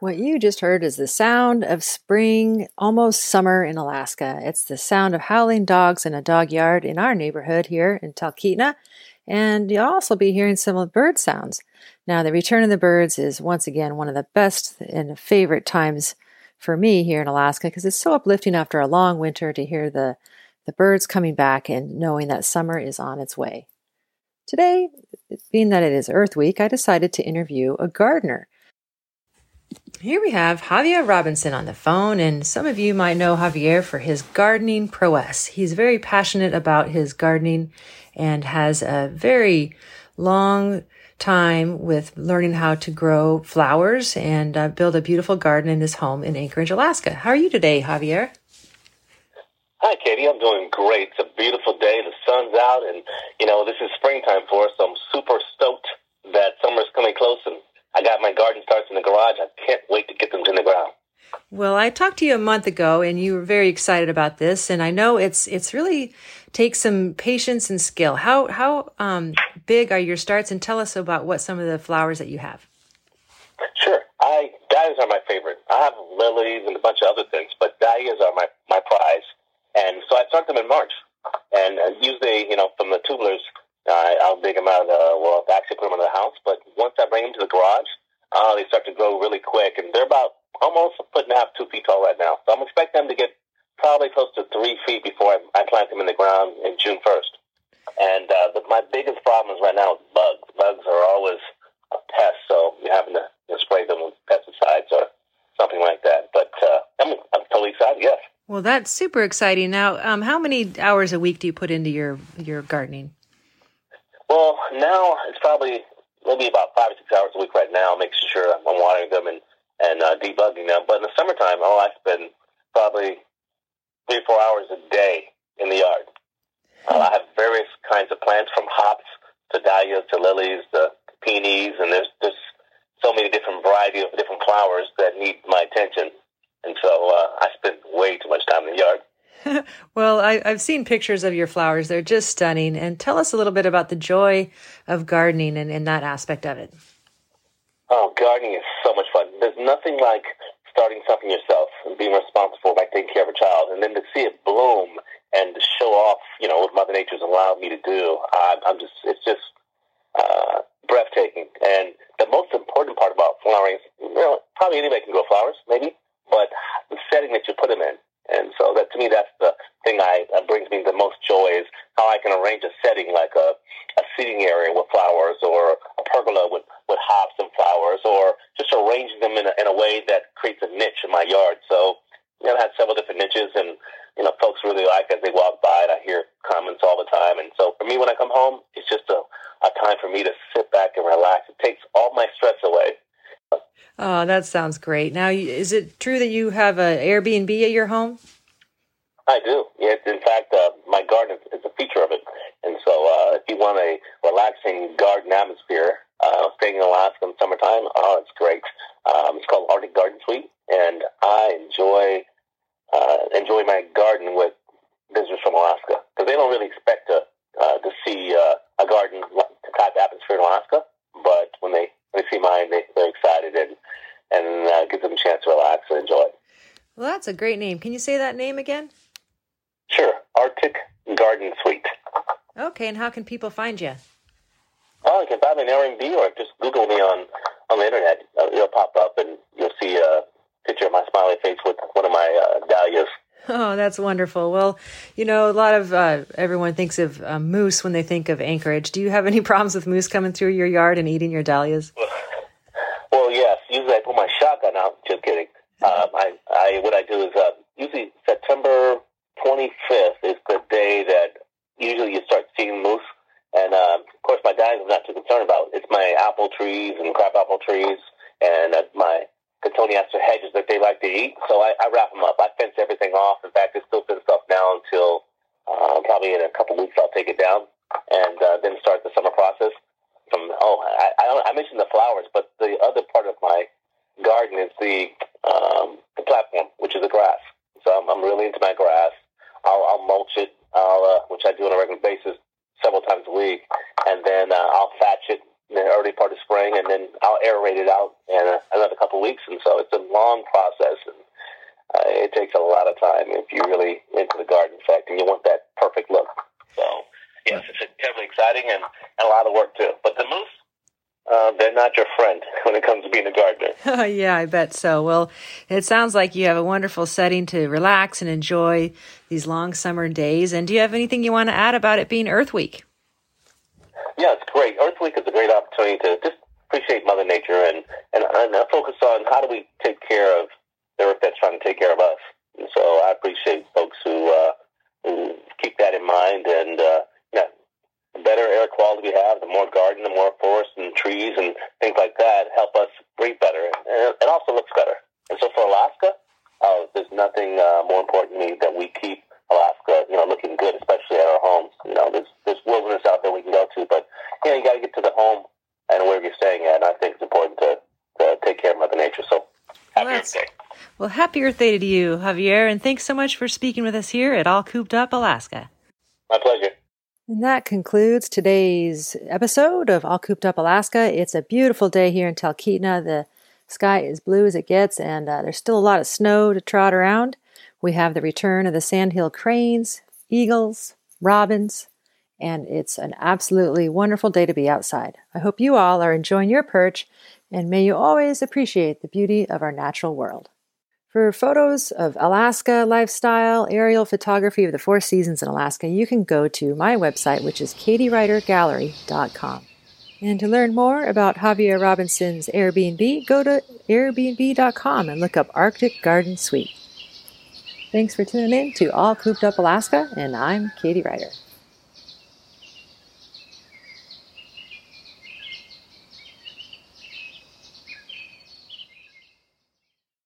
What you just heard is the sound of spring, almost summer in Alaska. It's the sound of howling dogs in a dog yard in our neighborhood here in Talkeetna. And you'll also be hearing some bird sounds. Now, the return of the birds is once again one of the best and favorite times for me here in Alaska because it's so uplifting after a long winter to hear the, the birds coming back and knowing that summer is on its way. Today, being that it is Earth Week, I decided to interview a gardener. Here we have Javier Robinson on the phone, and some of you might know Javier for his gardening prowess. He's very passionate about his gardening and has a very long time with learning how to grow flowers and uh, build a beautiful garden in his home in Anchorage, Alaska. How are you today, Javier? Hi, Katie. I'm doing great. It's a beautiful day. The sun's out, and you know this is springtime for us. So I'm super stoked that summer's coming close, and I got my garden starts in the garage. I can't wait to get them in the ground. Well, I talked to you a month ago, and you were very excited about this. And I know it's it's really takes some patience and skill. How how um, big are your starts? And tell us about what some of the flowers that you have. Sure, I dahlias are my favorite. I have lilies and a bunch of other things, but dahlias are my my prize. And so I start them in March, and uh, usually, you know, from the tubulars, uh, I'll dig them out of the well, actually put them in the house. But once I bring them to the garage, uh, they start to grow really quick, and they're about almost a foot and a half, two feet tall right now. So I'm expecting them to get probably close to three feet before I, I plant them in the ground in June 1st. And uh, the, my biggest problem is right now is bugs. Bugs are always a pest, so you're having to you know, spray them with pesticides or something like that. But uh, I'm, I'm totally excited, yes. Well, that's super exciting. Now, um, how many hours a week do you put into your, your gardening? Well, now it's probably maybe about five or six hours a week right now, making sure I'm watering them and uh, debugging them. But in the summertime, oh, I spend probably three or four hours a day in the yard. Uh, I have various kinds of plants, from hops to dahlias to lilies to peonies, and there's there's so many different variety of different flowers that need my attention. And so uh, I spend way too much time in the yard. well, I, have seen pictures of your flowers. They're just stunning. And tell us a little bit about the joy of gardening and, and that aspect of it. Oh, gardening is so much. There's nothing like starting something yourself and being responsible by taking care of a child, and then to see it bloom and show off, you know, what Mother Nature's allowed me to do. I'm, I'm just, it's just uh, breathtaking. And the most important part about flowering you know, probably anybody can grow flowers, maybe, but the setting that you put them in and so that to me, that's the thing I that brings me the most joy is how I can arrange a setting like a, a seating area with flowers or a pergola with, with hops and flowers or just arranging them in a, way that creates a niche in my yard. So, you know, I had several different niches and, you know, folks really like as they walk by and I hear comments all the time. And so for me, when I come home, it's just a, a time for me to sit back and relax. It takes all my stress away Oh, that sounds great. Now, is it true that you have an Airbnb at your home? I do. Yes, in fact, uh, my garden is a feature of it. And so, uh, if you want a relaxing garden atmosphere, uh, staying in Alaska in summertime, oh, it's great. Um, it's called Arctic Garden Suite, and I enjoy uh, enjoy my garden with visitors from Alaska because they don't really expect to uh, to see uh, a garden type atmosphere in Alaska, but when they when they see mine, they, they're excited and and uh, gives them a chance to relax and enjoy. Well, that's a great name. Can you say that name again? Sure, Arctic Garden Suite. Okay, and how can people find you? Oh, you can find me on Airbnb or just Google me on on the internet. Uh, it'll pop up and you'll see a picture of my smiley face with one of my uh, dahlias. Oh, that's wonderful. Well, you know, a lot of uh, everyone thinks of uh, moose when they think of Anchorage. Do you have any problems with moose coming through your yard and eating your dahlias? Well, yes. Usually, I put my shotgun out. Just kidding. Um, I, I, what I do is uh, usually September 25th is the day that usually you start seeing moose. And uh, of course, my dahlias I'm not too concerned about. It's my apple trees and crab apple trees and uh, my cotoneaster hedges that they like to eat. So I, I wrap them up. I fence everything off. In fact, it's still fenced off now until uh, probably in a couple weeks I'll take it down and uh, then start the summer process. From oh, I, I, I mentioned the flowers, but the other part of my garden is the um, the platform, which is the grass. So I'm, I'm really into my grass. I'll, I'll mulch it, I'll, uh, which I do on a regular basis several times a week, and then uh, I'll thatch it in the early part of spring, and then I'll aerate it out again another couple weeks, and so it's a long process, and uh, it takes a lot of time if you're really into the garden effect, and you want that perfect look. So yes, it's terribly exciting and, and a lot of work too. But the moose, uh, they're not your friend when it comes to being a gardener. Oh, yeah, I bet so. Well, it sounds like you have a wonderful setting to relax and enjoy these long summer days. And do you have anything you want to add about it being Earth Week? Yeah, it's great. Earth Week is a great opportunity to just appreciate Mother Nature and, and, and focus on how do we take care of the Earth that's trying to take care of us. And so I appreciate folks who, uh, who keep that in mind and uh, the better air quality we have, the more garden, the more forest and trees and things like that help us breathe better. And it also looks better. And so for Alaska, uh, there's nothing uh, more important to me that we keep Alaska, you know, looking good, especially at our homes. You know, there's there's wilderness out there we can go to, but you know, you got to get to the home and wherever you're staying at. And I think it's important to, to take care of Mother Nature. So happy well, Earth Day. Well, happy Earth Day to you, Javier, and thanks so much for speaking with us here at All Cooped Up Alaska. My pleasure. And that concludes today's episode of All Cooped Up Alaska. It's a beautiful day here in Talkeetna. The sky is blue as it gets, and uh, there's still a lot of snow to trot around. We have the return of the sandhill cranes, eagles, robins, and it's an absolutely wonderful day to be outside. I hope you all are enjoying your perch, and may you always appreciate the beauty of our natural world. For photos of Alaska lifestyle, aerial photography of the four seasons in Alaska, you can go to my website, which is katiewritergallery.com. And to learn more about Javier Robinson's Airbnb, go to airbnb.com and look up Arctic Garden Suite. Thanks for tuning in to All Cooped Up Alaska, and I'm Katie Writer.